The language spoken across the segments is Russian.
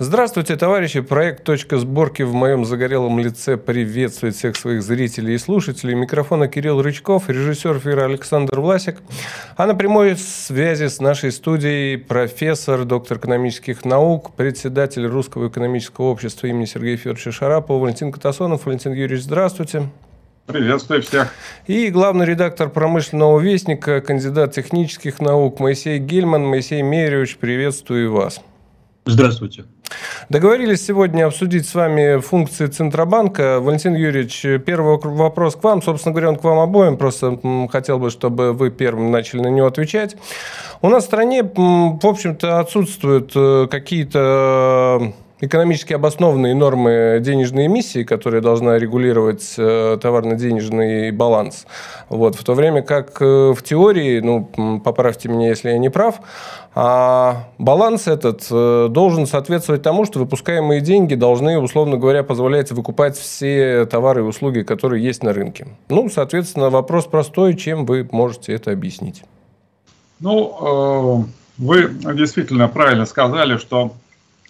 Здравствуйте, товарищи. Проект «Точка сборки» в моем загорелом лице приветствует всех своих зрителей и слушателей. Микрофона Кирилл Рычков, режиссер эфира Александр Власик. А на прямой связи с нашей студией профессор, доктор экономических наук, председатель Русского экономического общества имени Сергея Федоровича Шарапова Валентин Катасонов. Валентин Юрьевич, здравствуйте. Приветствую всех. И главный редактор промышленного вестника, кандидат технических наук Моисей Гельман. Моисей Меревич, приветствую вас. Здравствуйте. Договорились сегодня обсудить с вами функции Центробанка. Валентин Юрьевич, первый вопрос к вам. Собственно говоря, он к вам обоим. Просто хотел бы, чтобы вы первым начали на него отвечать. У нас в стране, в общем-то, отсутствуют э, какие-то экономически обоснованные нормы денежной эмиссии, которые должна регулировать э, товарно-денежный баланс. Вот, в то время как э, в теории, ну, поправьте меня, если я не прав, а баланс этот э, должен соответствовать тому, что выпускаемые деньги должны, условно говоря, позволять выкупать все товары и услуги, которые есть на рынке. Ну, соответственно, вопрос простой, чем вы можете это объяснить? Ну, вы действительно правильно сказали, что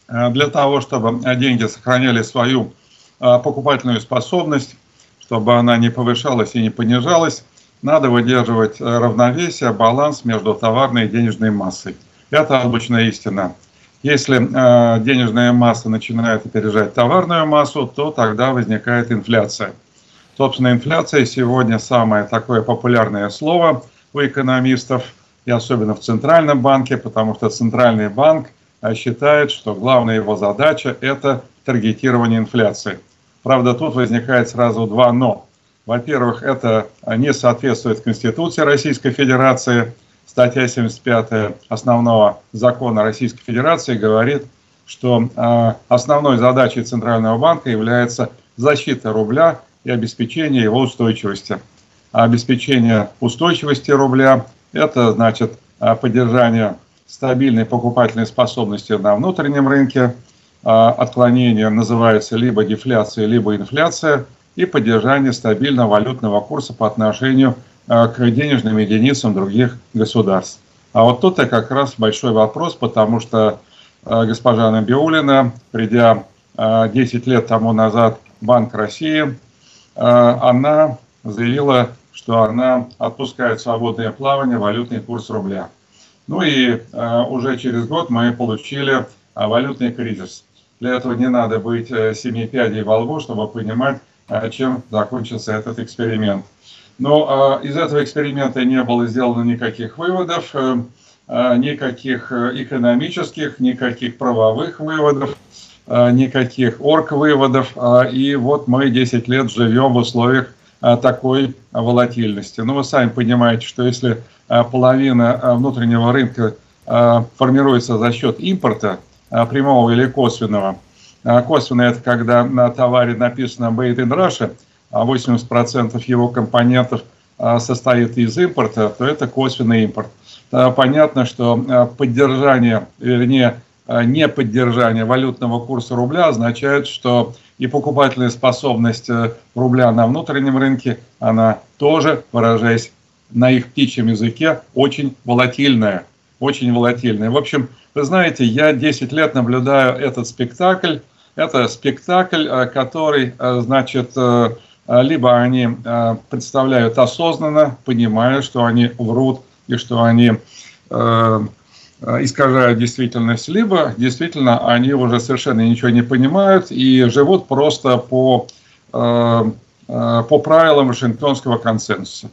для того, чтобы деньги сохраняли свою э, покупательную способность, чтобы она не повышалась и не понижалась, надо выдерживать э, равновесие, баланс между товарной и денежной массой. Это обычная истина. Если денежная масса начинает опережать товарную массу, то тогда возникает инфляция. Собственно, инфляция сегодня самое такое популярное слово у экономистов, и особенно в Центральном банке, потому что Центральный банк считает, что главная его задача – это таргетирование инфляции. Правда, тут возникает сразу два «но». Во-первых, это не соответствует Конституции Российской Федерации. Статья 75 основного закона Российской Федерации говорит, что а, основной задачей Центрального банка является защита рубля и обеспечение его устойчивости. А обеспечение устойчивости рубля – это значит а, поддержание стабильной покупательной способности на внутреннем рынке. А, отклонение называется либо дефляция, либо инфляция и поддержание стабильного валютного курса по отношению а, к денежным единицам других государств. А вот тут и как раз большой вопрос, потому что а, госпожа Набиулина, придя 10 лет тому назад в Банк России, она заявила, что она отпускает свободное плавание валютный курс рубля. Ну и э, уже через год мы получили э, валютный кризис. Для этого не надо быть э, семи пядей во лбу, чтобы понимать, э, чем закончился этот эксперимент. Но э, из этого эксперимента не было сделано никаких выводов, э, э, никаких э, экономических, никаких правовых выводов, э, никаких орг-выводов. Э, и вот мы 10 лет живем в условиях такой волатильности. Ну, вы сами понимаете, что если Э, половина э, внутреннего рынка формируется за счет импорта, прямого или косвенного. Косвенно это когда на товаре написано «Made in Russia», а 80% его компонентов состоит из импорта, то это косвенный импорт. Понятно, что поддержание, вернее, не поддержание валютного курса рубля означает, что и покупательная способность рубля на внутреннем рынке, она тоже, выражаясь на их птичьем языке очень волатильная. Очень волатильная. В общем, вы знаете, я 10 лет наблюдаю этот спектакль. Это спектакль, э, который, э, значит, э, либо они представляют осознанно, понимая, что они врут и что они искажают действительность, либо действительно они уже совершенно ничего не понимают и живут просто по, по правилам Вашингтонского консенсуса.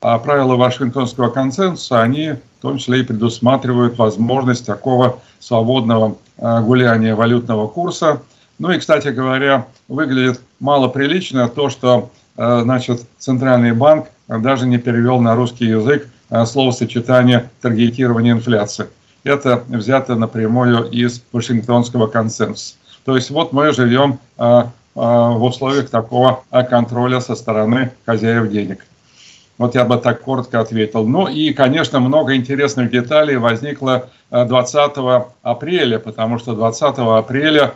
А правила Вашингтонского консенсуса, они в том числе и предусматривают возможность такого свободного гуляния валютного курса. Ну и, кстати говоря, выглядит малоприлично то, что значит, Центральный банк даже не перевел на русский язык словосочетание таргетирования инфляции. Это взято напрямую из Вашингтонского консенсуса. То есть вот мы живем в условиях такого контроля со стороны хозяев денег. Вот я бы так коротко ответил. Ну и, конечно, много интересных деталей возникло 20 э, апреля, потому что 20 апреля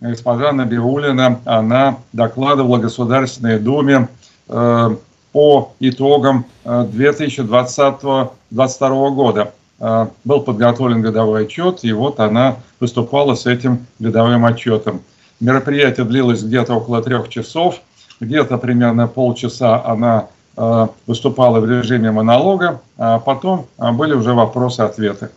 госпожа Набиулина, она докладывала Государственной Думе по итогам 2020-2022 года. Был подготовлен годовой отчет, и вот она выступала с этим годовым отчетом. Мероприятие длилось где-то около трех часов, где-то примерно полчаса она выступала в режиме монолога, а потом были уже вопросы-ответы.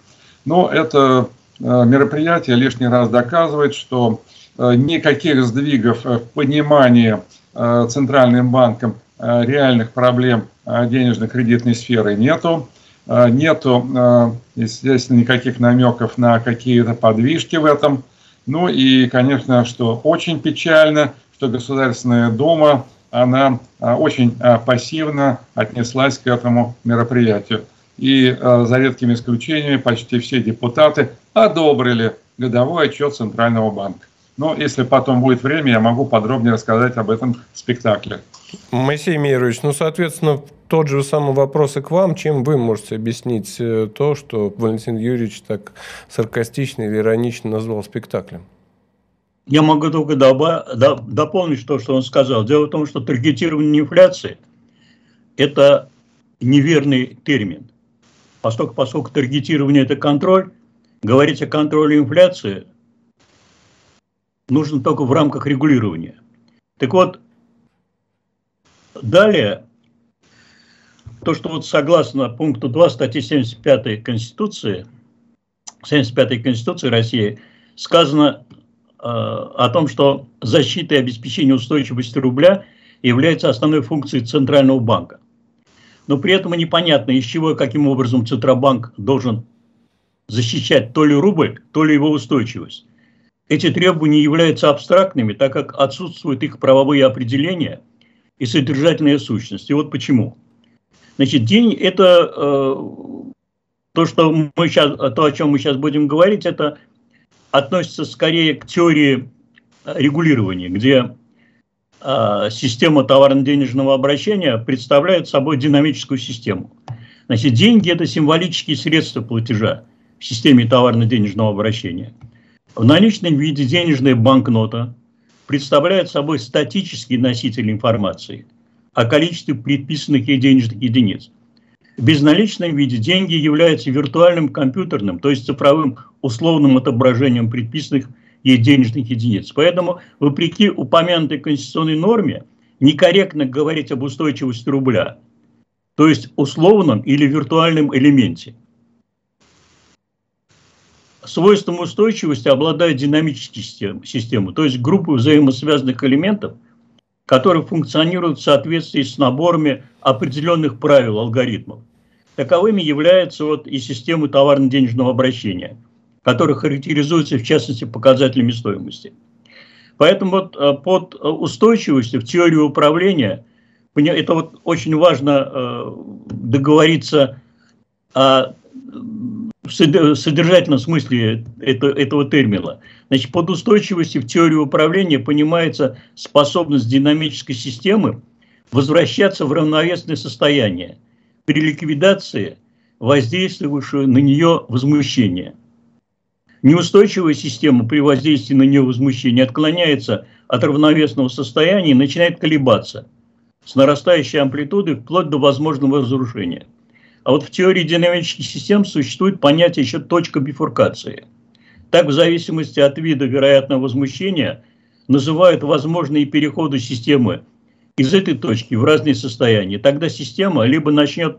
Но это мероприятие лишний раз доказывает, что никаких сдвигов в понимании Центральным банком реальных проблем денежно-кредитной сферы нету. Нету, естественно, никаких намеков на какие-то подвижки в этом. Ну и, конечно, что очень печально, что Государственная Дума, она очень пассивно отнеслась к этому мероприятию. И за редкими исключениями почти все депутаты одобрили годовой отчет Центрального банка. Но если потом будет время, я могу подробнее рассказать об этом спектакле. Моисей Мирович, ну, соответственно, тот же самый вопрос и к вам. Чем вы можете объяснить э, то, что Валентин Юрьевич так саркастично или иронично назвал спектаклем? Я могу только дополнить то, что он сказал. Дело в том, что таргетирование инфляции – это неверный термин. Поскольку, поскольку таргетирование – это контроль, говорить о контроле инфляции нужно только в рамках регулирования. Так вот, далее, то, что вот согласно пункту 2 статьи 75 Конституции, 75 Конституции России, сказано э, о том, что защита и обеспечение устойчивости рубля является основной функцией Центрального банка. Но при этом непонятно, из чего и каким образом Центробанк должен защищать то ли рубль, то ли его устойчивость. Эти требования являются абстрактными, так как отсутствуют их правовые определения и содержательная сущность. И вот почему. Значит, день – это э, то, что мы сейчас, то, о чем мы сейчас будем говорить, это относится скорее к теории регулирования, где э, система товарно-денежного обращения представляет собой динамическую систему. Значит, деньги – это символические средства платежа в системе товарно-денежного обращения – в наличном виде денежная банкнота представляет собой статический носитель информации о количестве предписанных ей денежных единиц. В безналичном виде деньги являются виртуальным компьютерным, то есть цифровым условным отображением предписанных ей денежных единиц. Поэтому, вопреки упомянутой конституционной норме, некорректно говорить об устойчивости рубля, то есть условном или виртуальном элементе. Свойством устойчивости обладает динамические системы, то есть группы взаимосвязанных элементов, которые функционируют в соответствии с наборами определенных правил, алгоритмов. Таковыми являются вот и системы товарно-денежного обращения, которые характеризуются в частности показателями стоимости. Поэтому вот э, под устойчивостью в теории управления, это вот очень важно э, договориться о в содержательном смысле это, этого термина. Значит, под устойчивостью в теории управления понимается способность динамической системы возвращаться в равновесное состояние при ликвидации воздействующего на нее возмущения. Неустойчивая система при воздействии на нее возмущения отклоняется от равновесного состояния и начинает колебаться с нарастающей амплитудой вплоть до возможного разрушения – а вот в теории динамических систем существует понятие еще точка бифуркации. Так, в зависимости от вида вероятного возмущения, называют возможные переходы системы из этой точки в разные состояния. Тогда система либо начнет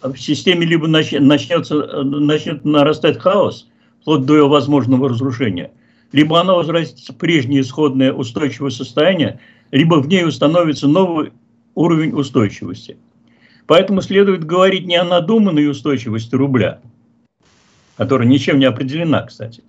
в системе либо начнется, начнет нарастать хаос, вплоть до ее возможного разрушения, либо она возвратится в прежнее исходное устойчивое состояние, либо в ней установится новый уровень устойчивости – Поэтому следует говорить не о надуманной устойчивости рубля, которая ничем не определена, кстати,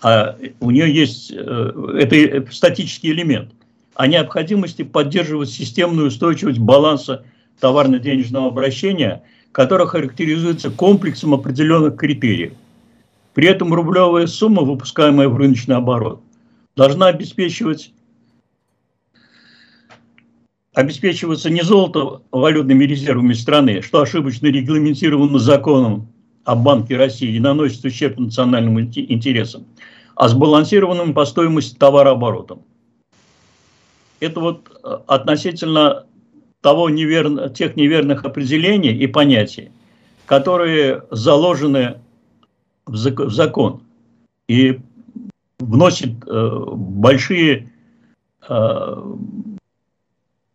а у нее есть, э, это статический элемент, о необходимости поддерживать системную устойчивость баланса товарно-денежного обращения, которая характеризуется комплексом определенных критериев. При этом рублевая сумма, выпускаемая в рыночный оборот, должна обеспечивать обеспечиваться не золото валютными резервами страны, что ошибочно регламентировано законом о Банке России и наносит ущерб национальным интересам, а сбалансированным по стоимости товарооборотом. Это вот э, относительно того неверно, тех неверных определений и понятий, которые заложены в закон и вносит э, большие, э,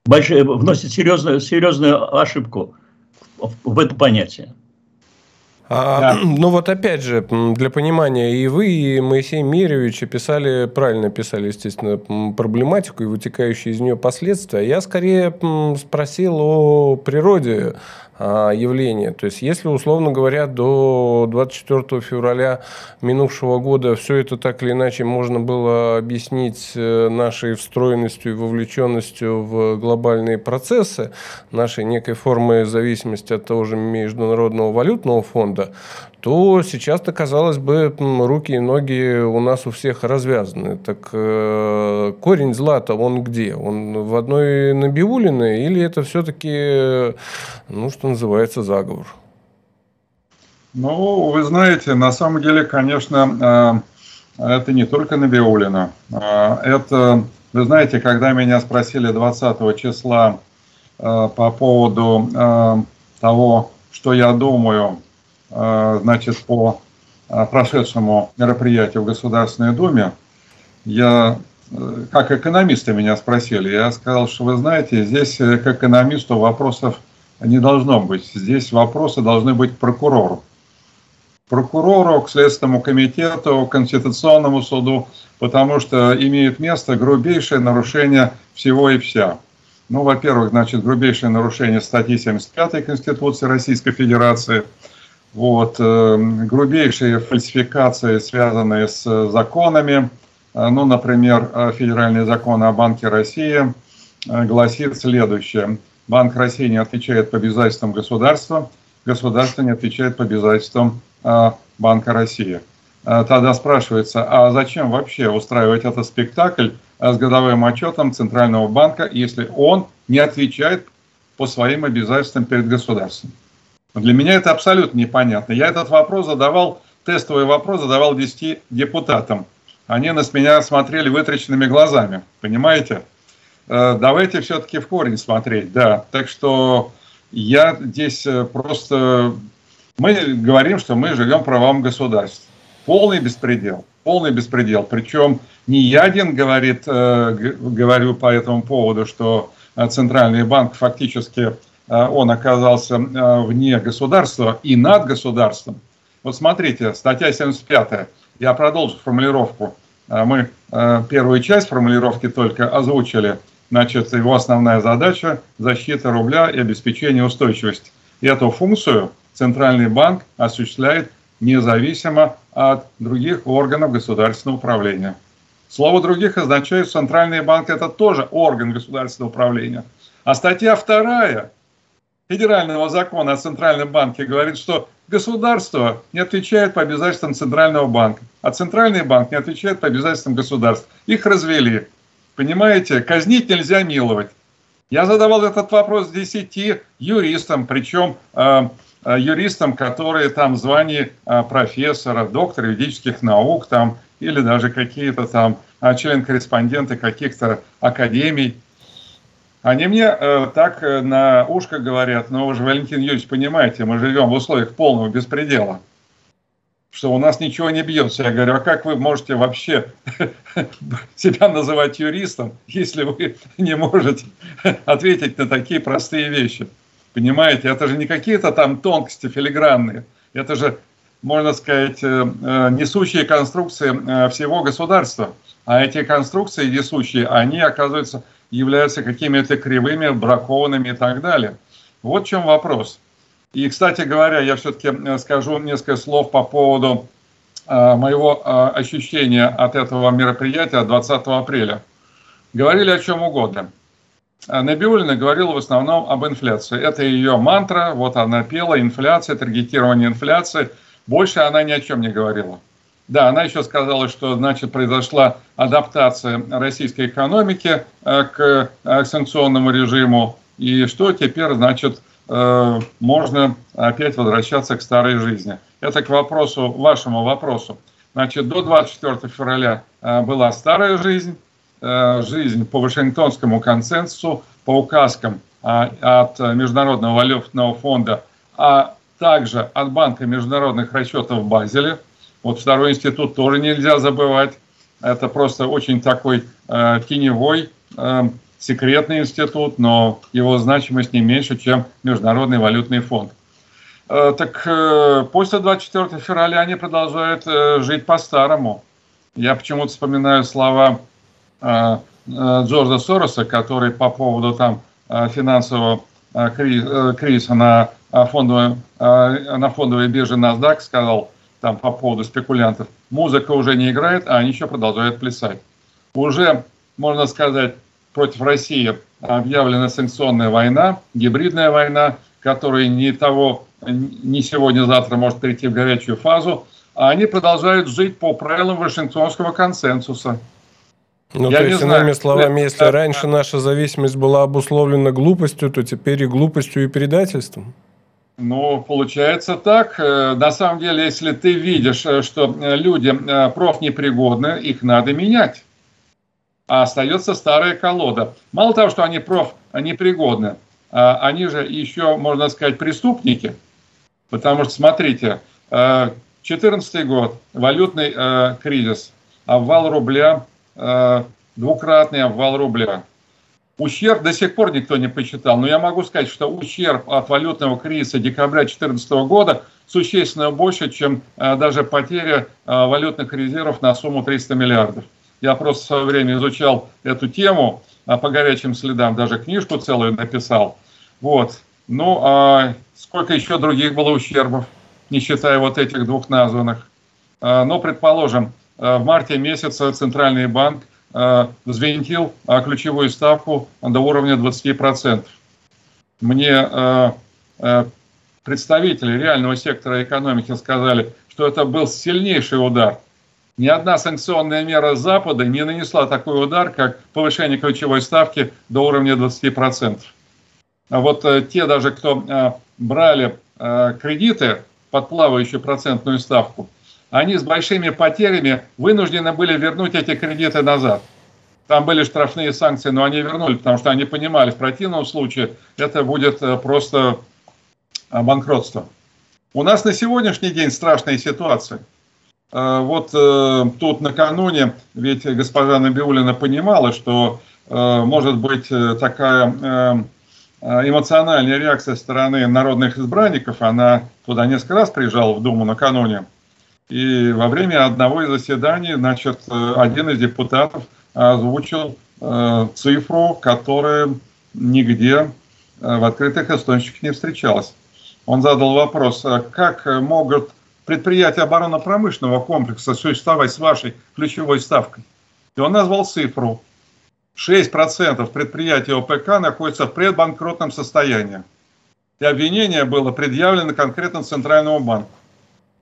большие, вносит серьезную, серьезную ошибку в, это понятие. А, да. Ну вот опять же, для понимания, и вы, и Моисей Миревич писали, правильно писали, естественно, проблематику и вытекающие из нее последствия. Я скорее спросил о природе явление. То есть, если, условно говоря, до 24 февраля минувшего года все это так или иначе можно было объяснить э, нашей встроенностью и вовлеченностью в глобальные процессы, нашей некой формы зависимости от того же Международного валютного фонда, то сейчас-то, казалось бы, руки и ноги у нас у всех развязаны. Так э, корень зла-то он где? Он в одной Набиулиной или это все-таки, ну, что называется, заговор? Ну, вы знаете, на самом деле, конечно, э, это не только Набиулина. Э, это, вы знаете, когда меня спросили 20 числа э, по поводу того, что я думаю Э, значит, по э, прошедшему мероприятию в Государственной Думе, я, э, как экономисты меня спросили, я сказал, что вы знаете, здесь к экономисту вопросов не должно быть. Здесь вопросы должны быть прокурору. Прокурору, к Следственному комитету, Конституционному суду, потому что имеет место грубейшее нарушение всего и вся. Ну, во-первых, значит, грубейшее нарушение статьи 75 Конституции Российской Федерации – вот, э, грубейшие фальсификации, связанные с законами. Э, ну, например, э, федеральный закон о Банке России гласит следующее. Банк России не отвечает по обязательствам государства, государство не отвечает по обязательствам Банка России. Тогда спрашивается, а зачем вообще устраивать этот спектакль с годовым отчетом Центрального банка, если он не отвечает по своим обязательствам перед государством? Для меня это абсолютно непонятно. Я этот вопрос задавал, тестовый вопрос задавал 10 депутатам. Они нас меня смотрели вытраченными глазами, понимаете? Э, давайте все-таки в корень смотреть, да. Так что я здесь э, просто... Мы говорим, что мы живем правом государстве. Полный беспредел, полный беспредел. Причем не я один говорит, э, говорю по этому поводу, что Центральный банк фактически он оказался э, вне государства и над государством. Вот смотрите, статья 75, я продолжу формулировку. Э, мы первую часть формулировки только озвучили. Значит, его основная задача – защита рубля и обеспечение устойчивости. И эту функцию Центральный банк осуществляет независимо от других органов государственного управления. Слово «других» означает, что Центральный банк – это тоже орган государственного управления. А статья вторая федерального закона о Центральном банке говорит, что государство не отвечает по обязательствам Центрального банка, а Центральный банк не отвечает по обязательствам государства. Их развели. Понимаете, казнить нельзя миловать. Я задавал этот вопрос 10 юристам, причем э, юристам, которые там в звании э, профессора, доктора юридических наук там, или даже какие-то там член-корреспонденты каких-то академий. Они мне э, так э, на ушко говорят, но вы же, Валентин Юрьевич, понимаете, мы живем в условиях полного беспредела, что у нас ничего не бьется. Я говорю, а как вы можете вообще себя называть юристом, если вы не можете ответить на такие простые вещи? Понимаете, это же не какие-то там тонкости филигранные, это же, можно сказать, э, э несущие конструкции всего государства. А эти конструкции несущие, они, оказываются, являются какими-то кривыми, бракованными и так далее. Вот в чем вопрос. И, кстати говоря, я все-таки э, скажу несколько слов по поводу э, моего э, ощущения от этого мероприятия 20 апреля. Говорили о чем угодно. Набиулина говорила в основном об инфляции. Это ее мантра, вот она пела, инфляция, таргетирование инфляции. Больше она ни о чем не говорила. Да, она еще сказала, что значит произошла адаптация российской экономики э, к, э, санкционному режиму, и что теперь, значит, э, можно опять возвращаться к старой жизни. Это к вопросу, вашему вопросу. Значит, до 24 февраля была старая жизнь, жизнь по Вашингтонскому консенсусу, по указкам от Международного валютного фонда, а также от Банка международных расчетов в Базеле. Вот второй институт тоже нельзя забывать. Это просто очень такой э, теневой, э, секретный институт, но его значимость не меньше, чем Международный валютный фонд. Э, так э, после 24 февраля они продолжают э, жить по-старому. Я почему-то вспоминаю слова э, э, Джорджа Сороса, который по поводу там э, финансового э, кризиса на фондовой, на фондовой бирже NASDAQ сказал там по поводу спекулянтов, музыка уже не играет, а они еще продолжают плясать. Уже, можно сказать, против России объявлена санкционная война, гибридная война, которая не того, не сегодня-завтра может перейти в горячую фазу, а они продолжают жить по правилам Вашингтонского консенсуса. Ну, Я то есть, иными знаю, словами, если раньше наша зависимость была обусловлена глупостью, то теперь и глупостью, и предательством. Ну, получается так. Э, на самом деле, если ты видишь, э, что э, люди профнепригодны, их надо менять. А остается старая колода. Мало того, что они профнепригодны, а они же еще, можно сказать, преступники. Потому что, смотрите, 2014 год, валютный кризис, обвал рубля, двукратный обвал рубля. Ущерб до сих пор никто не посчитал, но я могу сказать, что ущерб от валютного кризиса декабря 2014 года существенно больше, чем э, даже потеря э, валютных резервов на сумму 300 миллиардов. Я просто в свое время изучал эту тему а по горячим следам, даже книжку целую написал. Вот. Ну, а сколько еще других было ущербов, не считая вот этих двух названных. А, но, предположим, в марте месяце Центральный банк Э, взвинтил э, ключевую ставку до уровня 20%. Мне э, представители реального сектора экономики сказали, что это был сильнейший удар. Ни одна санкционная мера Запада не нанесла такой удар, как повышение ключевой ставки до уровня 20%. А вот те даже, кто брали кредиты под плавающую процентную ставку, они с большими потерями вынуждены были вернуть эти кредиты назад. Там были штрафные санкции, но они вернули, потому что они понимали, в противном случае это будет э, просто э, банкротство. У нас на сегодняшний день страшная ситуация. Э, вот тут накануне, ведь госпожа Набиулина понимала, что может быть такая эмоциональная реакция стороны народных избранников. Она туда несколько раз приезжала в Думу накануне. И во время одного из заседаний, значит, один из депутатов озвучил э, цифру, которая нигде э, в открытых источниках не встречалась. Он задал вопрос, а как могут предприятия оборонно-промышленного комплекса существовать с вашей ключевой ставкой? И он назвал цифру. 6% предприятий ОПК находятся в предбанкротном состоянии. И обвинение было предъявлено конкретно Центральному банку.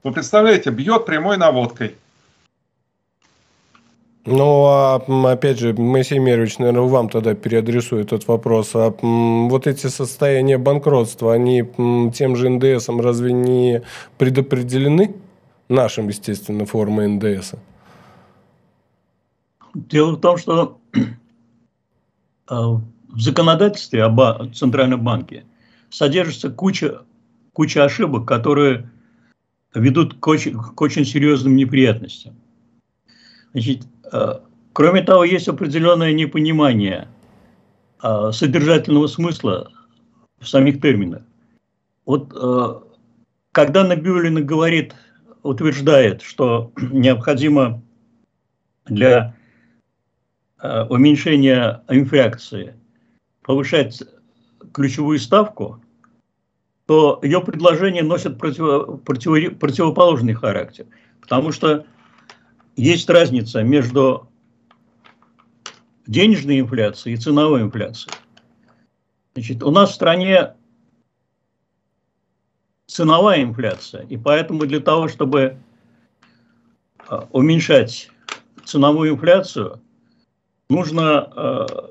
Вы представляете, бьет прямой наводкой. Ну, а опять же, Моисей Мерович, наверное, вам тогда переадресую этот вопрос. А вот эти состояния банкротства, они тем же НДСом разве не предопределены? Нашим, естественно, формой НДС. Дело в том, что а, в законодательстве о Центральном банке содержится куча, куча ошибок, которые ведут к очень, к очень серьезным неприятностям. Значит, э, кроме того, есть определенное непонимание э, содержательного смысла в самих терминах. Вот э, когда Набиулина говорит, утверждает, что необходимо для уменьшения инфляции повышать ключевую ставку, то ее предложение носит против, против, противоположный характер. Потому что есть разница между денежной инфляцией и ценовой инфляцией. Значит, у нас в стране ценовая инфляция, и поэтому для того, чтобы а, уменьшать ценовую инфляцию, нужно а,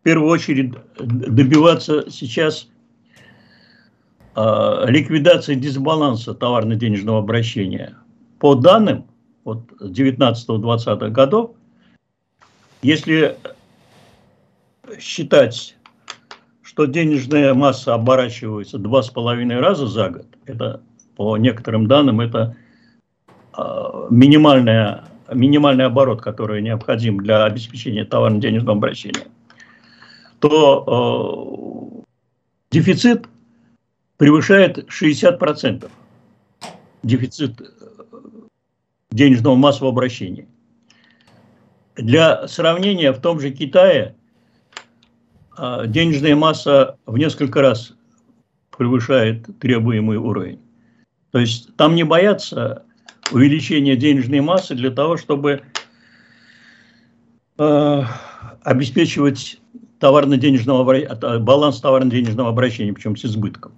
в первую очередь добиваться сейчас ликвидации дисбаланса товарно-денежного обращения. По данным вот 19-20 годов, если считать что денежная масса оборачивается два с половиной раза за год. Это по некоторым данным это а, минимальная, минимальный оборот, который необходим для обеспечения товарно-денежного обращения, то э, дефицит превышает 60%. Дефицит денежного массового обращения. Для сравнения, в том же Китае а, денежная масса в несколько раз превышает требуемый уровень. То есть там не боятся увеличения денежной массы для того, чтобы э, обеспечивать товарно-денежного, баланс товарно-денежного обращения, причем с избытком.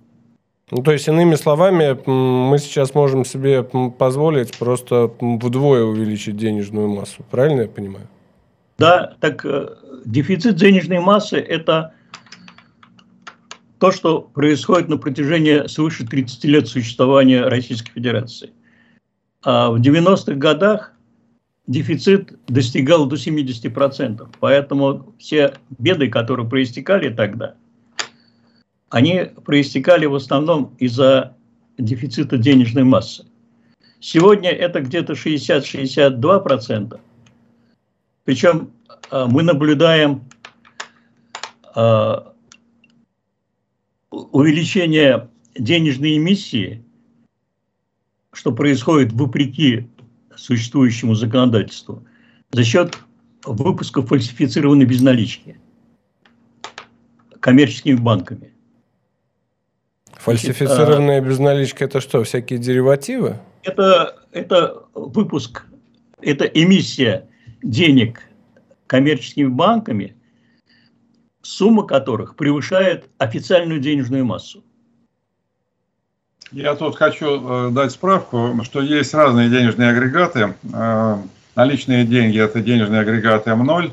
Ну, то есть, иными словами, мы сейчас можем себе позволить просто вдвое увеличить денежную массу. Правильно я понимаю? Да, так э, дефицит денежной массы – это то, что происходит на протяжении свыше 30 лет существования Российской Федерации. А в 90-х годах дефицит достигал до 70%. Поэтому все беды, которые проистекали тогда – они проистекали в основном из-за дефицита денежной массы. Сегодня это где-то 60-62%. Причем а, мы наблюдаем а, увеличение денежной эмиссии, что происходит вопреки существующему законодательству, за счет выпуска фальсифицированной безналички коммерческими банками. Фальсифицированная Значит, безналичка – это что, всякие деривативы? Это, это выпуск, это эмиссия денег коммерческими банками, сумма которых превышает официальную денежную массу. Я тут хочу э, дать справку, что есть разные денежные агрегаты. Э, наличные деньги – это денежный агрегат М0,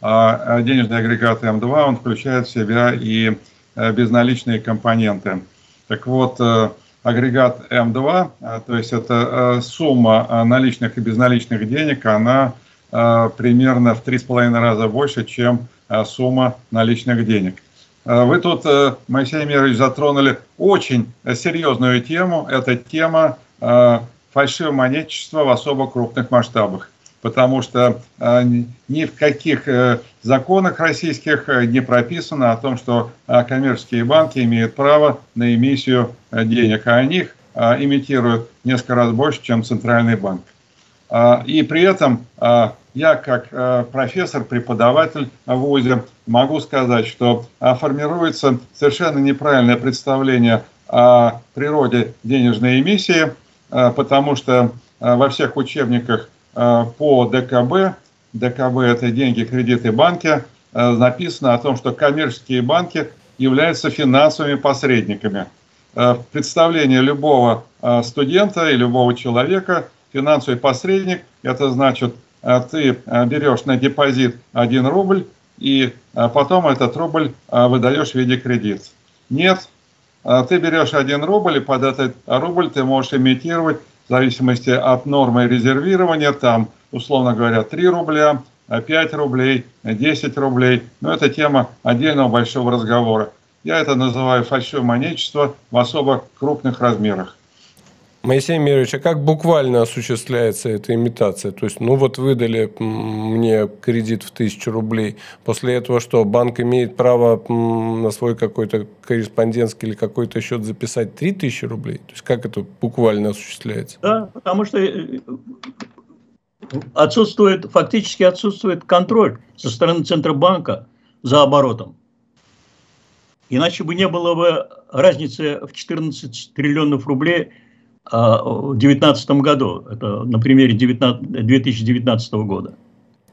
а денежный агрегат М2, он включает в себя и э, безналичные компоненты – так вот, э, агрегат М2, э, то есть это э, сумма наличных и безналичных денег, она примерно в 3,5 раза больше, чем сумма наличных денег. Вы тут, Моисей Мирович, затронули очень серьезную тему. Это тема фальшивомонетчества в особо крупных масштабах потому что э, ни в каких э, законах российских э, не прописано о том, что коммерческие банки имеют право на эмиссию денег, а они их имитируют несколько раз больше, чем Центральный банк. И при этом я как профессор, преподаватель в ВУЗе могу сказать, что формируется совершенно неправильное представление о природе денежной эмиссии, потому что во всех учебниках по ДКБ, ДКБ это деньги, кредиты, банки, э, написано о том, что коммерческие банки являются финансовыми посредниками. Э, представление любого студента и любого человека, финансовый посредник, это значит, ты берешь на депозит 1 рубль, и потом этот рубль выдаешь в виде кредит. Нет, ты берешь 1 рубль, и под этот рубль ты можешь имитировать в зависимости от нормы резервирования, там, условно говоря, 3 рубля, 5 рублей, 10 рублей. Но это тема отдельного большого разговора. Я это называю фальшивомонечество в особо крупных размерах. Моисей Мирович, а как буквально осуществляется эта имитация? То есть, ну вот выдали мне кредит в тысячу рублей. После этого что, банк имеет право на свой какой-то корреспондентский или какой-то счет записать 3000 рублей? То есть, как это буквально осуществляется? Да, потому что э, отсутствует, фактически отсутствует контроль со стороны Центробанка за оборотом. Иначе бы не было бы разницы в 14 триллионов рублей – в 2019 году. Это на примере 19, 2019 года.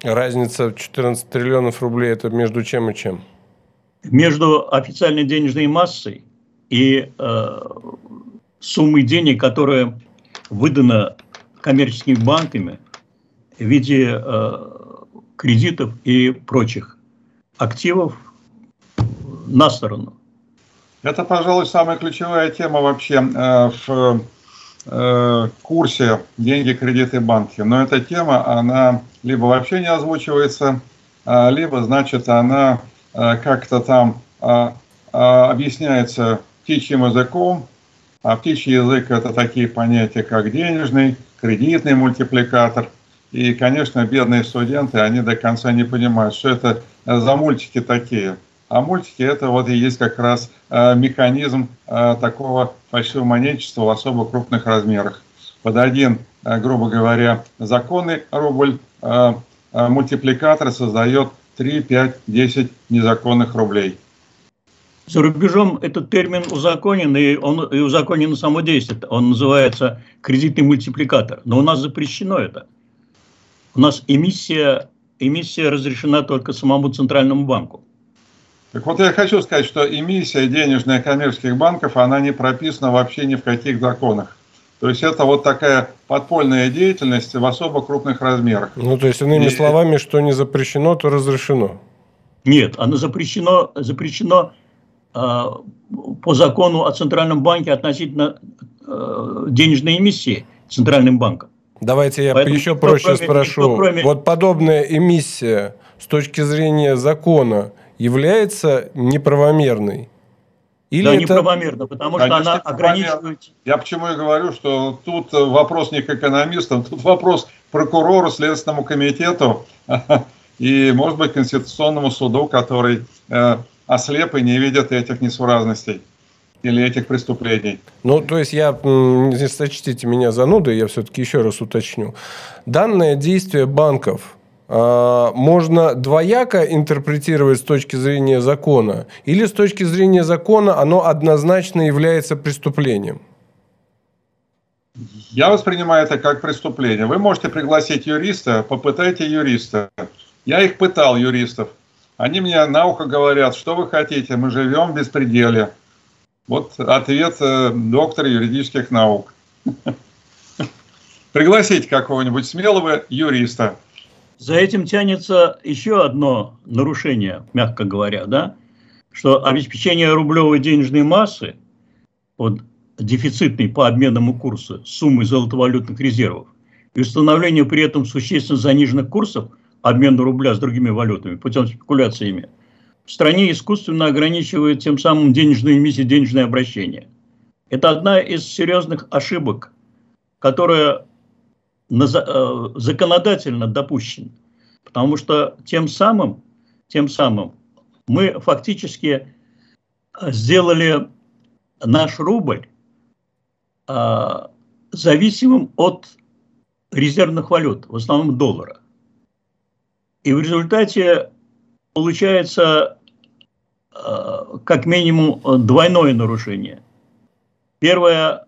Разница в 14 триллионов рублей это между чем и чем? Между официальной денежной массой и э, суммой денег, которая выдана коммерческими банками в виде э, кредитов и прочих активов на сторону. Это, пожалуй, самая ключевая тема вообще э, в курсе деньги, кредиты, банки. Но эта тема, она либо вообще не озвучивается, а, либо, значит, она э, как-то там а, объясняется птичьим языком, а птичий язык – это такие понятия, как денежный, кредитный мультипликатор. И, конечно, бедные студенты, они до конца не понимают, что это за мультики такие. А мультики – это вот и есть как раз механизм такого фальшивомонетчества в особо крупных размерах. Под один, грубо говоря, законный рубль мультипликатор создает 3, 5, 10 незаконных рублей. За рубежом этот термин узаконен, и, он, и узаконено само действие. Он называется кредитный мультипликатор. Но у нас запрещено это. У нас эмиссия, эмиссия разрешена только самому Центральному банку. Так вот я хочу сказать, что эмиссия денежная коммерческих банков, она не прописана вообще ни в каких законах. То есть это вот такая подпольная деятельность в особо крупных размерах. Ну, то есть, иными и... словами, что не запрещено, то разрешено. Нет, оно запрещено, запрещено э, по закону о Центральном банке относительно э, денежной эмиссии Центральным банком. Давайте я Поэтому еще проще кроме, спрошу. Кроме... Вот подобная эмиссия с точки зрения закона является неправомерной? Или да, это... неправомерно, потому что Конечно, она ограничивает... Я почему и говорю, что тут вопрос не к экономистам, тут вопрос прокурору, Следственному комитету и, может быть, Конституционному суду, который э, ослеп и не видит этих несуразностей или этих преступлений. Ну, то есть я, не сочтите меня занудой, я все-таки еще раз уточню. Данное действие банков можно двояко интерпретировать с точки зрения закона, или с точки зрения закона оно однозначно является преступлением? Я воспринимаю это как преступление. Вы можете пригласить юриста, попытайте юриста. Я их пытал, юристов. Они мне на ухо говорят, что вы хотите, мы живем в беспределе. Вот ответ э, доктора юридических наук. Пригласите какого-нибудь смелого юриста. За этим тянется еще одно нарушение, мягко говоря, да, что обеспечение рублевой денежной массы под дефицитной по обменному курсу суммы золотовалютных резервов и установление при этом существенно заниженных курсов обмена рубля с другими валютами путем спекуляциями в стране искусственно ограничивает тем самым денежную эмиссию, денежное обращение. Это одна из серьезных ошибок, которая Э, законодательно допущен. Потому что тем самым, тем самым мы фактически сделали наш рубль а, зависимым от резервных валют, в основном доллара. И в результате получается а, как минимум двойное нарушение. Первое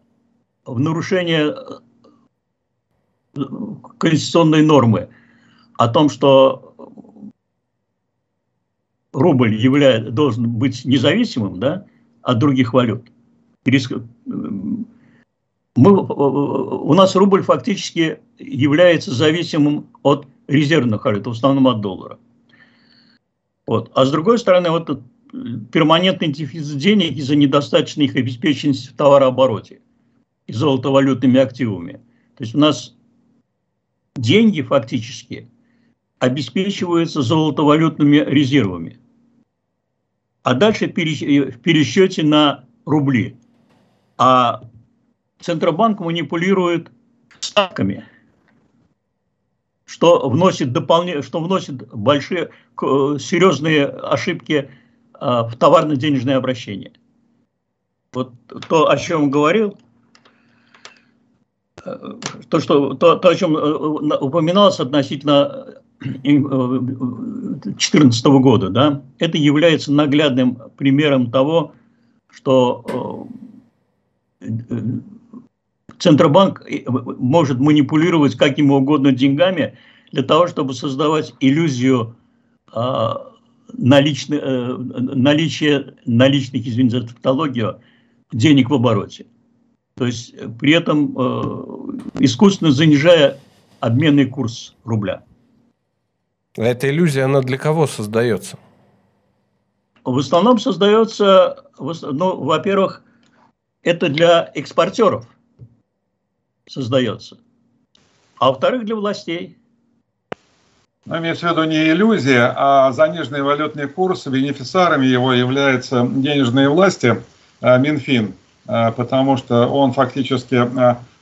в нарушение конституционной нормы о том, что рубль являет, должен быть независимым да, от других валют. Мы, у нас рубль фактически является зависимым от резервных валют, в основном от доллара. Вот. А с другой стороны, вот перманентный дефицит денег из-за недостаточной их обеспеченности в товарообороте и золотовалютными активами. То есть у нас деньги фактически обеспечиваются золотовалютными резервами. А дальше в пересчете на рубли. А Центробанк манипулирует ставками, что вносит, дополнение, что вносит большие, серьезные ошибки а, в товарно-денежное обращение. Вот то, о чем говорил, то, что, то, то, о чем э, упоминалось относительно 2014 э, года, да, это является наглядным примером того, что э, Центробанк может манипулировать какими угодно деньгами для того, чтобы создавать иллюзию а, наличных, наличия наличных, извините за тавтологию, денег в обороте. То есть э, при этом э, искусственно занижая обменный курс рубля. А эта иллюзия, она для кого создается? В основном создается, ну, во-первых, это для экспортеров создается, а во-вторых, для властей. Но имеется в виду не иллюзия, а заниженный валютный курс, бенефициарами его являются денежные власти, а, Минфин, потому что он фактически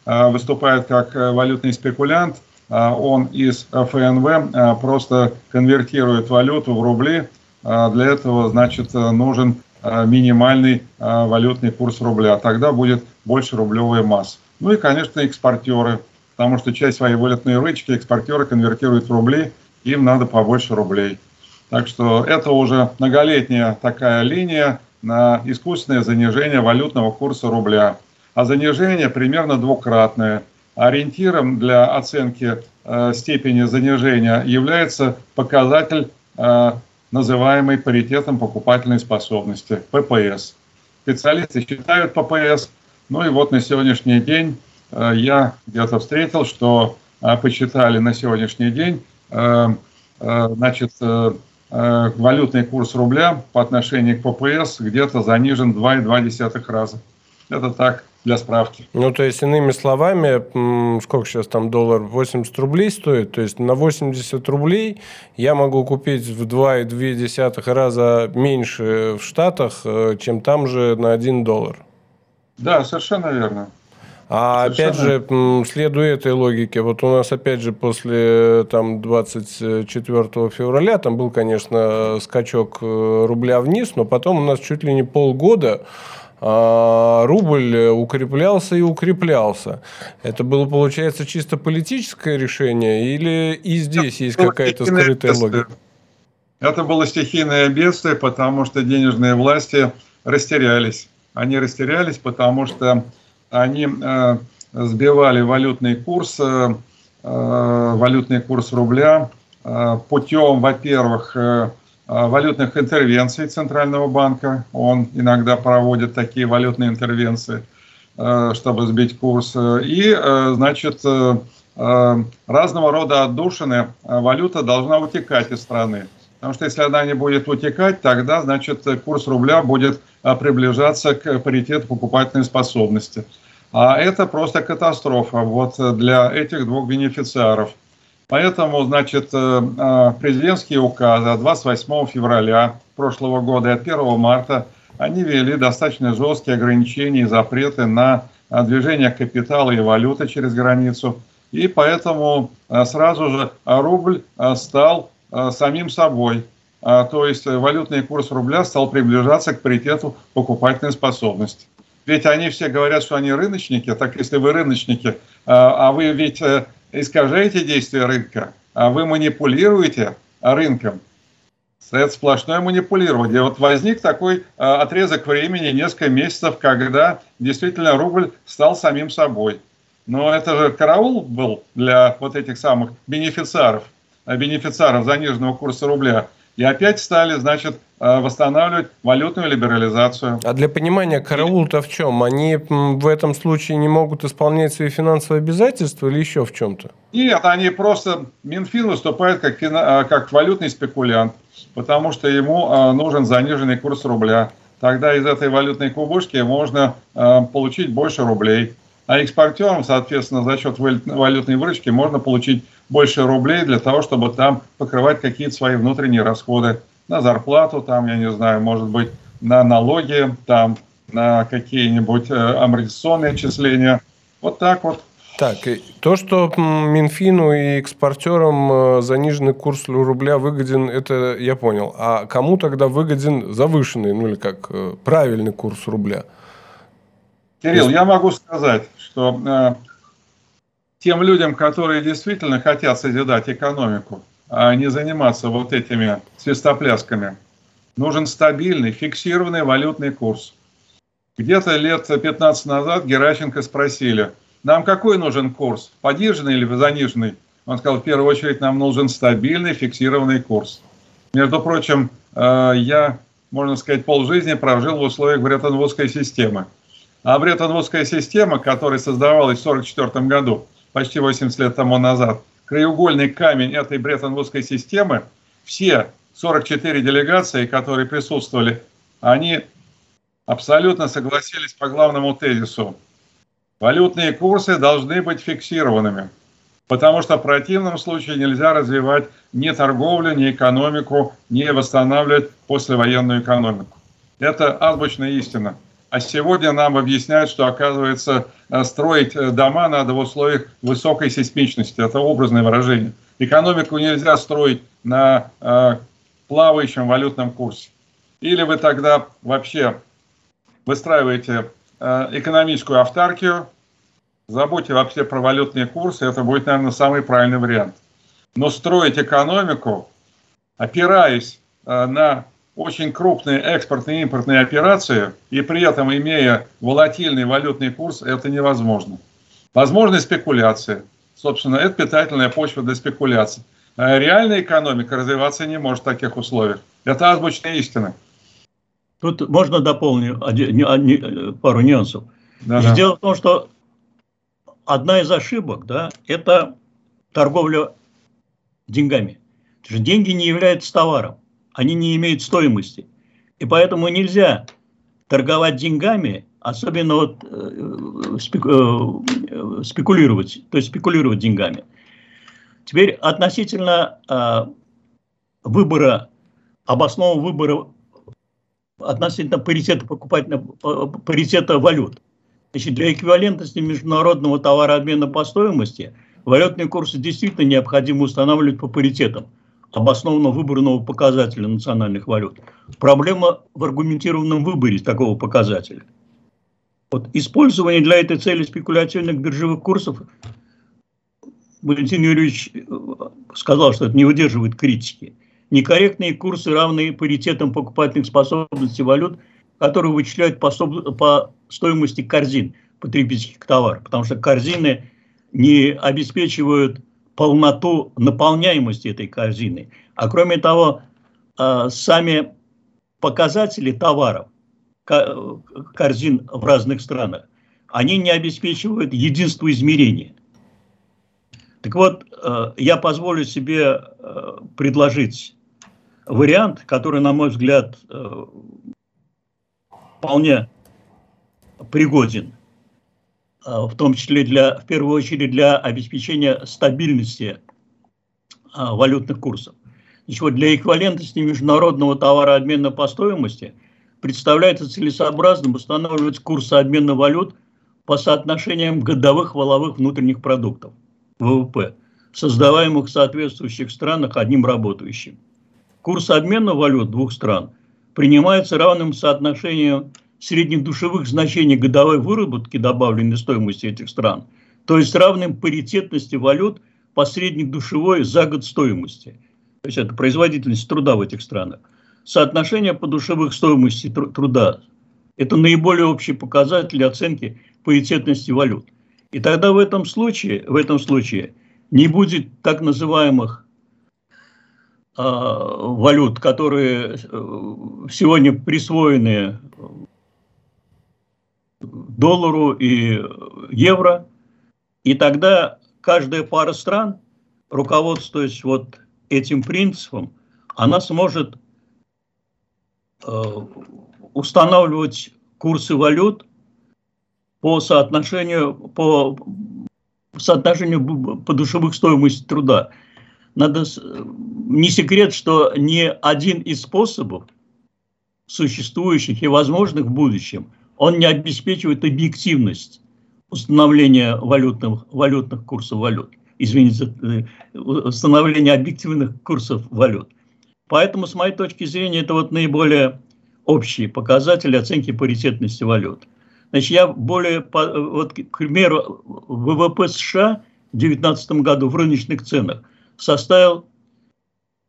а, выступает как валютный спекулянт, он из ФНВ просто конвертирует валюту в рубли, для этого, значит, нужен минимальный валютный курс рубля, тогда будет больше рублевая масса. Ну и, конечно, экспортеры, потому что часть своей валютной рычки экспортеры конвертируют в рубли, им надо побольше рублей. Так что это уже многолетняя такая линия на искусственное занижение валютного курса рубля. А занижение примерно двукратное. Ориентиром для оценки э, степени занижения является показатель, э, называемый паритетом покупательной способности, ППС. Специалисты считают ППС, ну и вот на сегодняшний день э, я где-то встретил, что э, почитали на сегодняшний день Э, э, значит, э, валютный курс рубля по отношению к ППС где-то занижен 2,2 раза. Это так, для справки. Ну, то есть, иными словами, сколько сейчас там доллар? 80 рублей стоит. То есть, на 80 рублей я могу купить в 2,2 раза меньше в Штатах, чем там же на 1 доллар. Да, совершенно верно. А Совершенно. опять же, следуя этой логике, вот у нас опять же после там, 24 февраля там был, конечно, скачок э, рубля вниз, но потом у нас чуть ли не полгода а, рубль укреплялся и укреплялся. Это было, получается, чисто политическое решение или и здесь есть какая-то скрытая логика? Это было стихийное бедствие, потому что денежные власти растерялись. Они растерялись, потому что они э, сбивали валютный курс, э, э, валютный курс рубля путем, во-первых, валютных интервенций Центрального банка. Он иногда проводит такие валютные интервенции, чтобы сбить курс. И, значит, разного рода отдушины валюта должна утекать из страны. Потому что если она не будет утекать, тогда, значит, курс рубля будет приближаться к паритету покупательной способности. А это просто катастрофа вот для этих двух бенефициаров. Поэтому, значит, э, э, президентские указы от 28 февраля прошлого года и от 1 марта, они ввели достаточно жесткие ограничения и запреты на э, движение капитала и валюты через границу. И поэтому сразу же рубль стал самим собой. То есть валютный курс рубля стал приближаться к паритету покупательной способности. Ведь они все говорят, что они рыночники. Так если вы рыночники, а, а вы ведь э, искажаете действия рынка, а вы манипулируете рынком, это сплошное манипулирование. Вот возник такой а, отрезок времени, несколько месяцев, когда действительно рубль стал самим собой. Но это же караул был для вот этих самых бенефициаров, бенефициаров заниженного курса рубля. И опять стали, значит, э, восстанавливать валютную либерализацию. А для понимания, караул-то в чем? Они в этом случае не могут исполнять свои финансовые обязательства или еще в чем-то? Нет, они просто... Минфин выступает как, э, как валютный спекулянт, потому что ему э, нужен заниженный курс рубля. Тогда из этой валютной кубышки можно получить больше рублей. А экспортерам, соответственно, за счет валютной выручки можно получить больше рублей для того, чтобы там покрывать какие-то свои внутренние расходы на зарплату, там, я не знаю, может быть, на налоги, там, на какие-нибудь э, амортизационные отчисления. Вот так вот. Так, то, что Минфину и экспортерам э, заниженный курс рубля выгоден, это я понял. А кому тогда выгоден завышенный, ну или как, э, правильный курс рубля? Кирилл, я могу сказать, что тем людям, которые действительно хотят созидать экономику, а не заниматься вот этими свистоплясками, нужен стабильный, фиксированный валютный курс. Где-то лет 15 назад Геращенко спросили, нам какой нужен курс, пониженный или заниженный? Он сказал, в первую очередь нам нужен стабильный, фиксированный курс. Между прочим, э, я, можно сказать, полжизни прожил в условиях Бреттон-Вудской системы. А Бреттон-Вудская система, которая создавалась в 1944 году, почти 80 лет тому назад, краеугольный камень этой Бреттон-Вудской системы, все 44 делегации, которые присутствовали, они абсолютно согласились по главному тезису. Валютные курсы должны быть фиксированными. Потому что в противном случае нельзя развивать ни торговлю, ни экономику, ни восстанавливать послевоенную экономику. Это азбучная истина. А сегодня нам объясняют, что, оказывается, э, строить э, дома надо в условиях высокой сейсмичности. Это образное выражение. Экономику нельзя строить на э, плавающем валютном курсе. Или вы тогда вообще выстраиваете экономическую автаркию, забудьте вообще про валютные курсы, это будет, наверное, самый правильный вариант. Но строить экономику, опираясь на очень крупные экспортные и импортные операции, и при этом имея волатильный валютный курс, это невозможно. Возможны спекуляции. Собственно, это питательная почва для спекуляций. А реальная экономика развиваться не может в таких условиях. Это азбучная истина. Тут можно дополнить пару нюансов. Да, да. Дело в том, что одна из ошибок, да, это торговля деньгами. Деньги не являются товаром они не имеют стоимости. И поэтому нельзя торговать деньгами, особенно вот, э, э, спекулировать, то есть спекулировать деньгами. Теперь относительно э, выбора, обоснованного выбора относительно паритета покупательного паритета валют. Значит, для эквивалентности международного товарообмена по стоимости валютные курсы действительно необходимо устанавливать по паритетам – обоснованно выбранного показателя национальных валют. Проблема в аргументированном выборе такого показателя. Вот использование для этой цели спекулятивных биржевых курсов, Валентин Юрьевич э, сказал, что это не выдерживает критики. Некорректные курсы, равные паритетам покупательных способностей валют, которые вычисляют по, по стоимости корзин потребительских товаров, потому что корзины не обеспечивают полноту наполняемости этой корзины. А кроме того, а, сами показатели товаров, корзин в разных странах, они не обеспечивают единство измерения. Так вот, а, я позволю себе а, предложить вариант, который, на мой взгляд, вполне пригоден в том числе для, в первую очередь для обеспечения стабильности а, валютных курсов. Значит, вот для эквивалентности международного товарообмена по стоимости представляется целесообразным устанавливать курсы обмена валют по соотношениям годовых валовых внутренних продуктов, ВВП, создаваемых в соответствующих странах одним работающим. Курс обмена валют двух стран принимается равным соотношением среднедушевых значений годовой выработки добавленной стоимости этих стран, то есть равным паритетности валют по среднедушевой за год стоимости. То есть это производительность труда в этих странах. Соотношение по душевых стоимости труда – это наиболее общий показатель оценки паритетности валют. И тогда в этом случае, в этом случае не будет так называемых э, валют, которые э, сегодня присвоены доллару и евро. И тогда каждая пара стран, руководствуясь вот этим принципом, она сможет э, устанавливать курсы валют по соотношению, по соотношению подушевых стоимости труда. Надо, не секрет, что ни один из способов, существующих и возможных в будущем – он не обеспечивает объективность установления валютных, валютных курсов валют. Извините, э, установления объективных курсов валют. Поэтому, с моей точки зрения, это вот наиболее общие показатели оценки паритетности валют. Значит, я более, вот, к примеру, ВВП США в 2019 году в рыночных ценах составил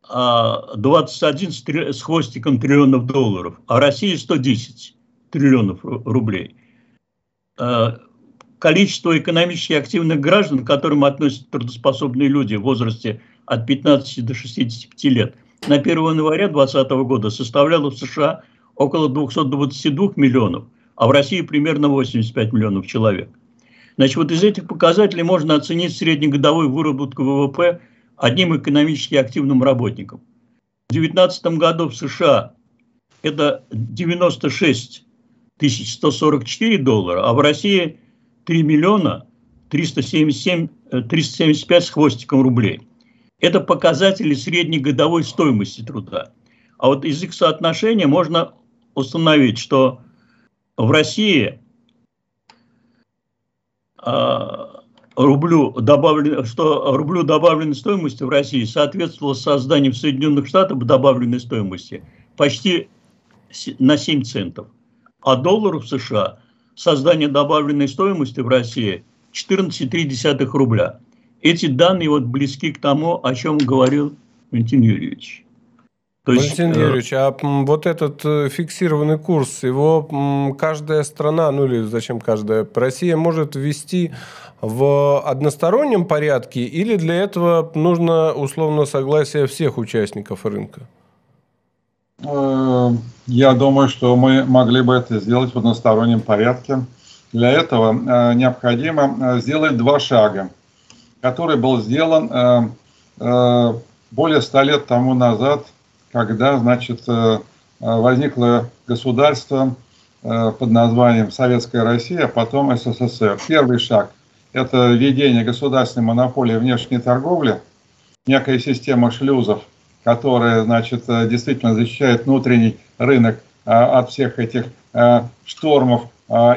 21 а, с хвостиком триллионов долларов, а Россия 110 триллионов рублей. А, количество экономически активных граждан, к которым относятся трудоспособные люди в возрасте от 15 до 65 лет, на 1 января 2020 года составляло в США около 222 миллионов, а в России примерно 85 миллионов человек. Значит, вот из этих показателей можно оценить среднегодовую выработку ВВП одним экономически активным работником. В 2019 году в США это 96 1144 доллара, а в России 3 миллиона 377, 375 с хвостиком рублей. Это показатели среднегодовой стоимости труда. А вот из их соотношения можно установить, что в России а, рублю добавлен, что рублю добавленной стоимости в России соответствовало созданию в Соединенных Штатах добавленной стоимости почти на 7 центов. А доллару в США создание добавленной стоимости в России 14,3 рубля. Эти данные вот близки к тому, о чем говорил Валентин Юрьевич. То Валентин есть, э, Юрьевич, а вот этот э, фиксированный курс, его каждая страна, ну или зачем каждая, Россия может ввести в одностороннем порядке или для этого нужно условно согласие всех участников рынка? Э, я думаю, что мы могли бы это сделать в одностороннем порядке. Для этого необходимо сделать два шага, который был сделан более ста лет тому назад когда, значит, э, э, возникло государство э, под названием Советская Россия, а потом СССР. Первый шаг – это введение государственной монополии внешней торговли, некая система шлюзов, которая, значит, действительно защищает внутренний рынок от всех этих штормов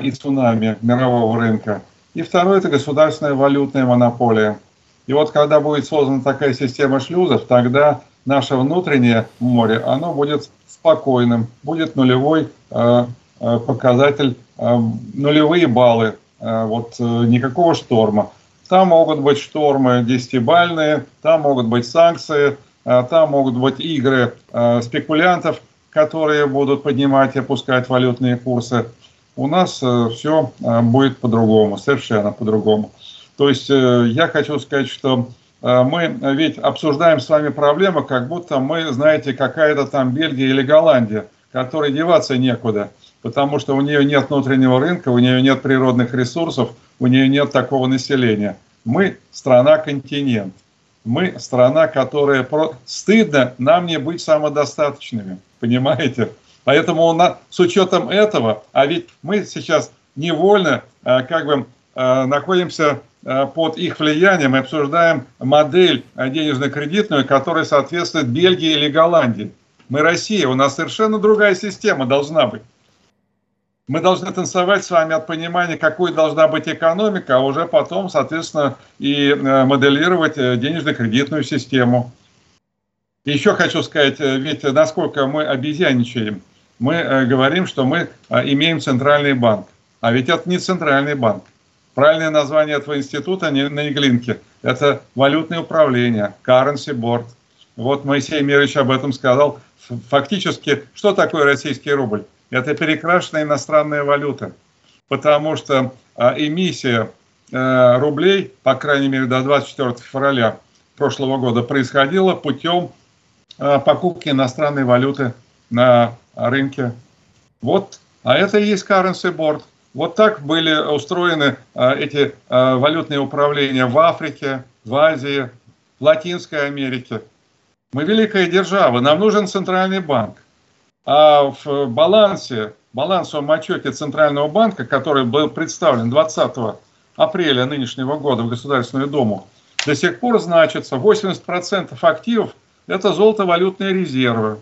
и цунами мирового рынка. И второе – это государственная валютная монополия. И вот когда будет создана такая система шлюзов, тогда наше внутреннее море, оно будет спокойным, будет нулевой э, э, показатель, э, нулевые баллы, вот никакого шторма. Там могут быть штормы десятибальные, там могут быть санкции, там могут быть игры спекулянтов, которые будут поднимать и опускать валютные курсы. У нас все будет по-другому, совершенно по-другому. То есть я хочу сказать, что Э, мы ведь обсуждаем с вами проблему, как будто мы, знаете, какая-то там Бельгия или Голландия, которой деваться некуда, потому что у нее нет внутреннего рынка, у нее нет природных ресурсов, у нее нет такого населения. Мы страна-континент. Мы страна, которая... Про... Стыдно нам не быть самодостаточными, понимаете? Поэтому у нас, с учетом этого, а ведь мы сейчас невольно э, как бы э, находимся Э, под их влиянием мы обсуждаем модель денежно-кредитную, которая соответствует Бельгии или Голландии. Мы Россия, у нас совершенно другая система должна быть. Мы должны танцевать с вами от понимания, какой должна быть экономика, а уже потом, соответственно, и э, моделировать э, денежно-кредитную систему. Еще хочу сказать, ведь насколько мы обезьяничаем, мы говорим, что мы имеем центральный банк. А ведь это не центральный банк. Правильное название этого института на Неглинке – это валютное управление, currency board. Вот Моисей Мирович об этом сказал. Фактически, что такое российский рубль? Это перекрашенная иностранная валюта. Потому что а, эмиссия а, рублей, по крайней мере до 24 февраля прошлого года, происходила путем а, покупки иностранной валюты на рынке. Вот, а это и есть currency board – вот так были устроены а, эти валютные управления в Африке, в Азии, в Латинской Америке. Мы великая держава, нам нужен центральный банк. А в балансе, балансовом отчете Центрального банка, который был представлен 20 апреля нынешнего года в Государственную Думу, до сих пор значится 80% активов – это золото-валютные резервы.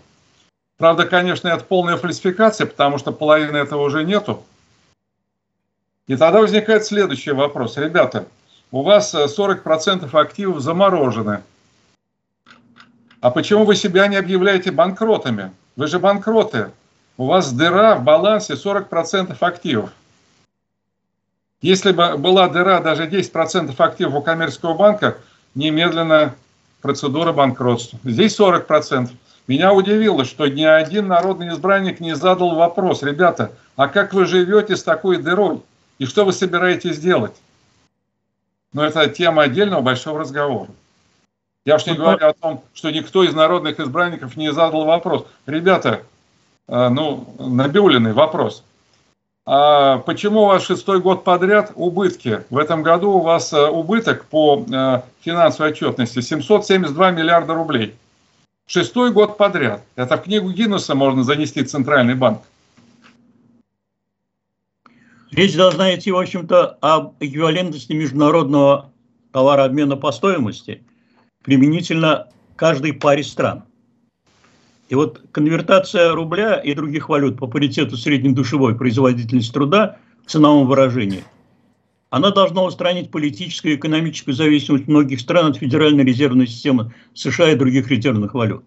Правда, конечно, это полная фальсификация, потому что половины этого уже нету. И тогда возникает следующий вопрос. Ребята, у вас 40% э, активов заморожены. А почему вы себя не объявляете банкротами? Вы же банкроты. У вас дыра в балансе 40% активов. Если бы была дыра даже 10% активов у коммерческого банка, немедленно процедура банкротства. Здесь 40%. Меня удивило, что ни один народный избранник не задал вопрос, ребята, а как вы живете с такой дырой? И что вы собираетесь делать? Но это тема отдельного большого разговора. Я уж не говорю о том, что никто из народных избранников не задал вопрос. Ребята, э, ну, набиуленный вопрос. А почему у вас шестой год подряд убытки? В этом году у вас э, убыток по э, финансовой отчетности 772 миллиарда рублей. Шестой год подряд. Это в книгу Гиннесса можно занести Центральный банк. Речь должна идти, в общем-то, об эквивалентности международного товарообмена по стоимости применительно каждой паре стран. И вот конвертация рубля и других валют по паритету среднедушевой производительности труда в ценовом выражении, она должна устранить политическую и экономическую зависимость многих стран от Федеральной резервной системы США и других резервных валют.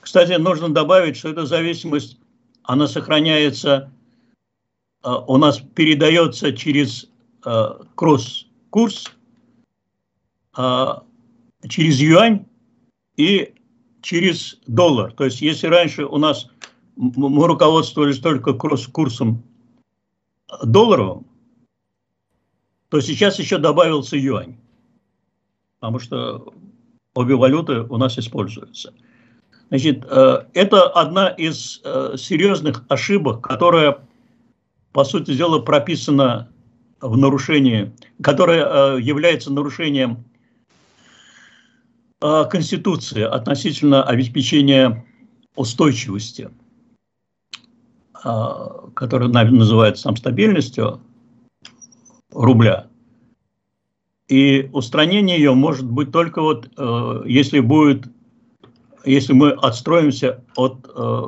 Кстати, нужно добавить, что эта зависимость, она сохраняется, э, у нас передается через э, кросс-курс, э, через юань и через доллар. То есть если раньше у нас мы руководствовались только кросс-курсом долларовым, то сейчас еще добавился юань, потому что обе валюты у нас используются. Значит, э, это одна из э, серьезных ошибок, которая, по сути дела, прописана в нарушении, которая э, является нарушением Конституции относительно обеспечения устойчивости, которая называется там стабильностью рубля. И устранение ее может быть только вот, если будет если мы отстроимся от э,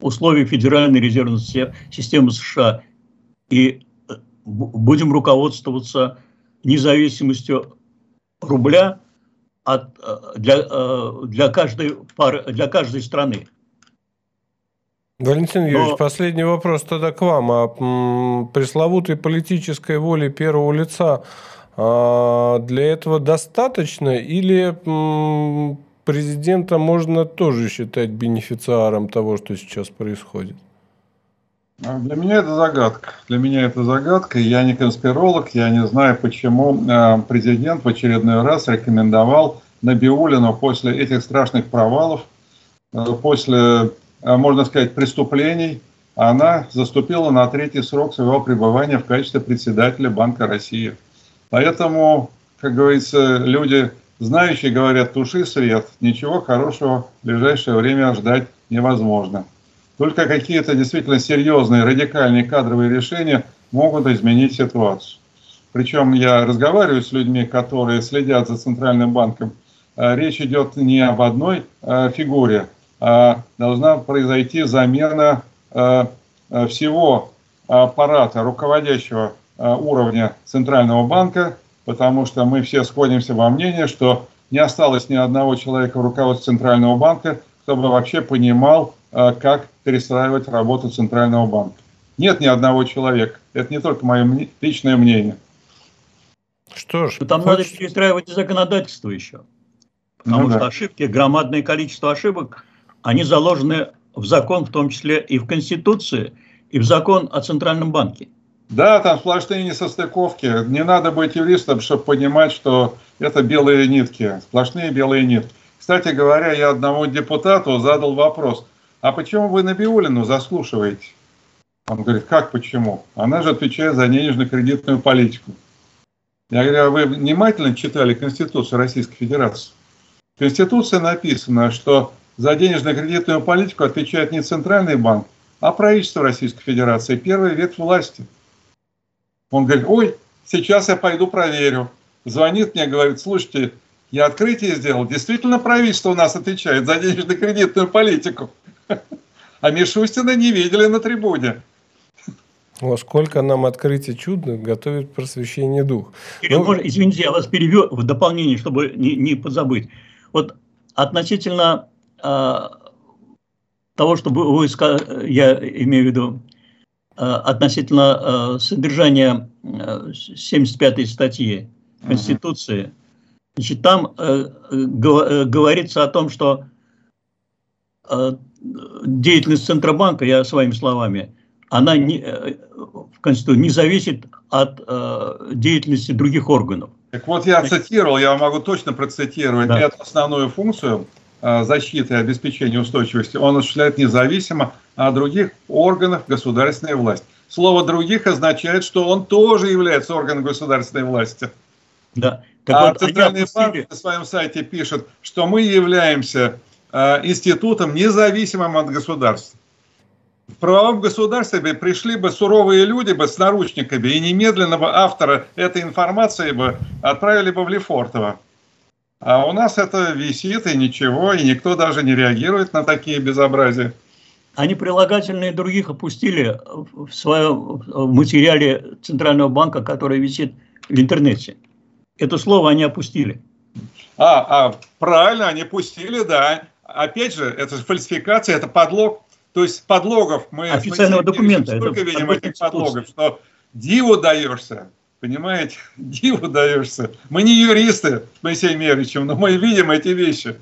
условий Федеральной резервной системы США и э, будем руководствоваться независимостью рубля от, э, для, э, для, каждой пары, для каждой страны. Валентин Юрьевич, Но... последний вопрос тогда к вам. О а, пресловутой политической воле первого лица а, для этого достаточно или президента можно тоже считать бенефициаром того, что сейчас происходит? А, для меня это загадка. Для меня это загадка. Я не конспиролог, я не знаю, почему а, президент в очередной раз рекомендовал Набиулину после этих страшных провалов, а, после, можно сказать, преступлений, она заступила на третий срок своего пребывания в качестве председателя Банка России. Поэтому, как говорится, люди Знающие говорят, туши свет, ничего хорошего в ближайшее время ждать невозможно. Только какие-то действительно серьезные, радикальные кадровые решения могут изменить ситуацию. Причем я разговариваю с людьми, которые следят за Центральным банком. А, речь идет не об одной а, фигуре, а должна произойти замена а, всего аппарата руководящего уровня Центрального банка потому что мы все сходимся во мнении, что не осталось ни одного человека в руководстве Центрального банка, кто бы вообще понимал, как перестраивать работу Центрального банка. Нет ни одного человека. Это не только мое личное мнение. Что ж, там хочешь... надо перестраивать законодательство еще. Потому ну, что да. ошибки, громадное количество ошибок, они заложены в закон, в том числе и в Конституции, и в закон о Центральном банке. Да, там сплошные несостыковки. Не надо быть юристом, чтобы понимать, что это белые нитки, сплошные белые нитки. Кстати говоря, я одному депутату задал вопрос, а почему вы Набиулину заслушиваете? Он говорит, как почему? Она же отвечает за денежно-кредитную политику. Я говорю, а вы внимательно читали Конституцию Российской Федерации? В Конституции написано, что за денежно-кредитную политику отвечает не Центральный банк, а правительство Российской Федерации, первый ветвь власти. Он говорит, ой, сейчас я пойду проверю. Звонит мне, говорит, слушайте, я открытие сделал. Действительно, правительство у нас отвечает за денежно-кредитную политику. А Мишустина не видели на трибуне. О, сколько нам открытий чудных готовит просвещение дух. Кирилл, ну... может, извините, я вас перевел в дополнение, чтобы не, не позабыть. Вот относительно э, того, что вы, я имею в виду, Э, относительно э, содержания 75-й э, статьи Конституции, значит, там говорится о том, что деятельность Центробанка, я своими словами, она не, в Конституции не зависит от деятельности других органов. Так вот я цитировал, я могу точно процитировать да. эту основную функцию защиты и обеспечения устойчивости. Он осуществляет независимо а других органов государственной власти. Слово «других» означает, что он тоже является органом государственной власти. Да. Так а вот, Центральный банк на своем сайте пишет, что мы являемся э, институтом независимым от государства. в правовом государстве бы пришли бы суровые люди бы с наручниками и немедленно бы автора этой информации бы отправили бы в Лефортово. А у нас это висит и ничего, и никто даже не реагирует на такие безобразия. Они прилагательные других опустили в своем материале Центрального банка, который висит в интернете. Это слово они опустили. А, а правильно, они пустили, да. Опять же, это фальсификация, это подлог. То есть подлогов мы... Официального мы документа. Сколько видим этих подлогов, что диву даешься, понимаете, диву даешься. Мы не юристы с Моисеем Меричем, но мы видим эти вещи.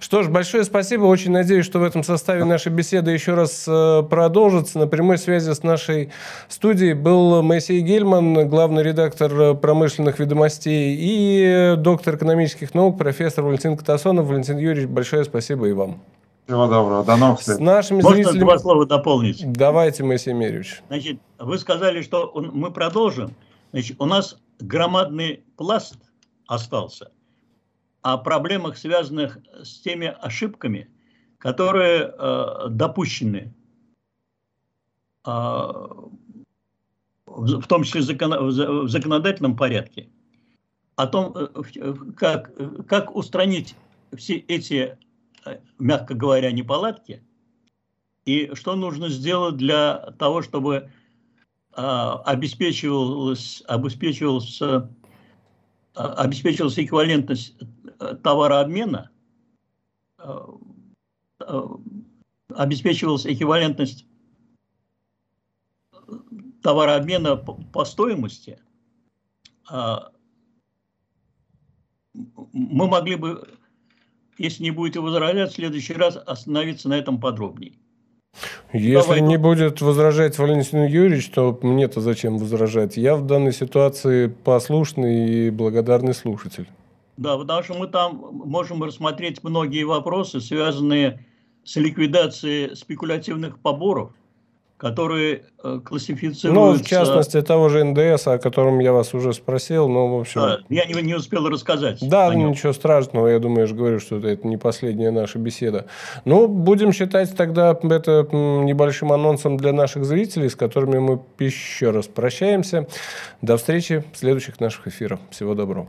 Что ж, большое спасибо. Очень надеюсь, что в этом составе нашей беседы еще раз э, продолжится. На прямой связи с нашей студией был Моисей Гельман, главный редактор промышленных ведомостей, и доктор экономических наук, профессор Валентин Катасонов. Валентин Юрьевич, большое спасибо и вам. Всего доброго. До новых встреч. С нашими Можно зрителями... два слова дополнить? Давайте, Моисей Мерьевич. Значит, вы сказали, что мы продолжим. Значит, у нас громадный пласт остался о проблемах, связанных с теми ошибками, которые э, допущены, э, в том числе закон, в законодательном порядке, о том, э, как, как устранить все эти, э, мягко говоря, неполадки, и что нужно сделать для того, чтобы э, обеспечивалась, обеспечивалась, обеспечивалась эквивалентность товарообмена э, э, обеспечивалась эквивалентность товарообмена по стоимости, а мы могли бы, если не будете возражать, в следующий раз остановиться на этом подробнее. Если Давай. не будет возражать Валентин Юрьевич, то мне-то зачем возражать? Я в данной ситуации послушный и благодарный слушатель. Да, потому что мы там можем рассмотреть многие вопросы, связанные с ликвидацией спекулятивных поборов, которые э, классифицируются... Ну, в частности, того же НДС, о котором я вас уже спросил, но, в общем... Да, я не, не успел рассказать. Да, ничего страшного, я думаю, я же говорю, что это не последняя наша беседа. Ну, будем считать тогда это небольшим анонсом для наших зрителей, с которыми мы еще раз прощаемся. До встречи в следующих наших эфирах. Всего доброго.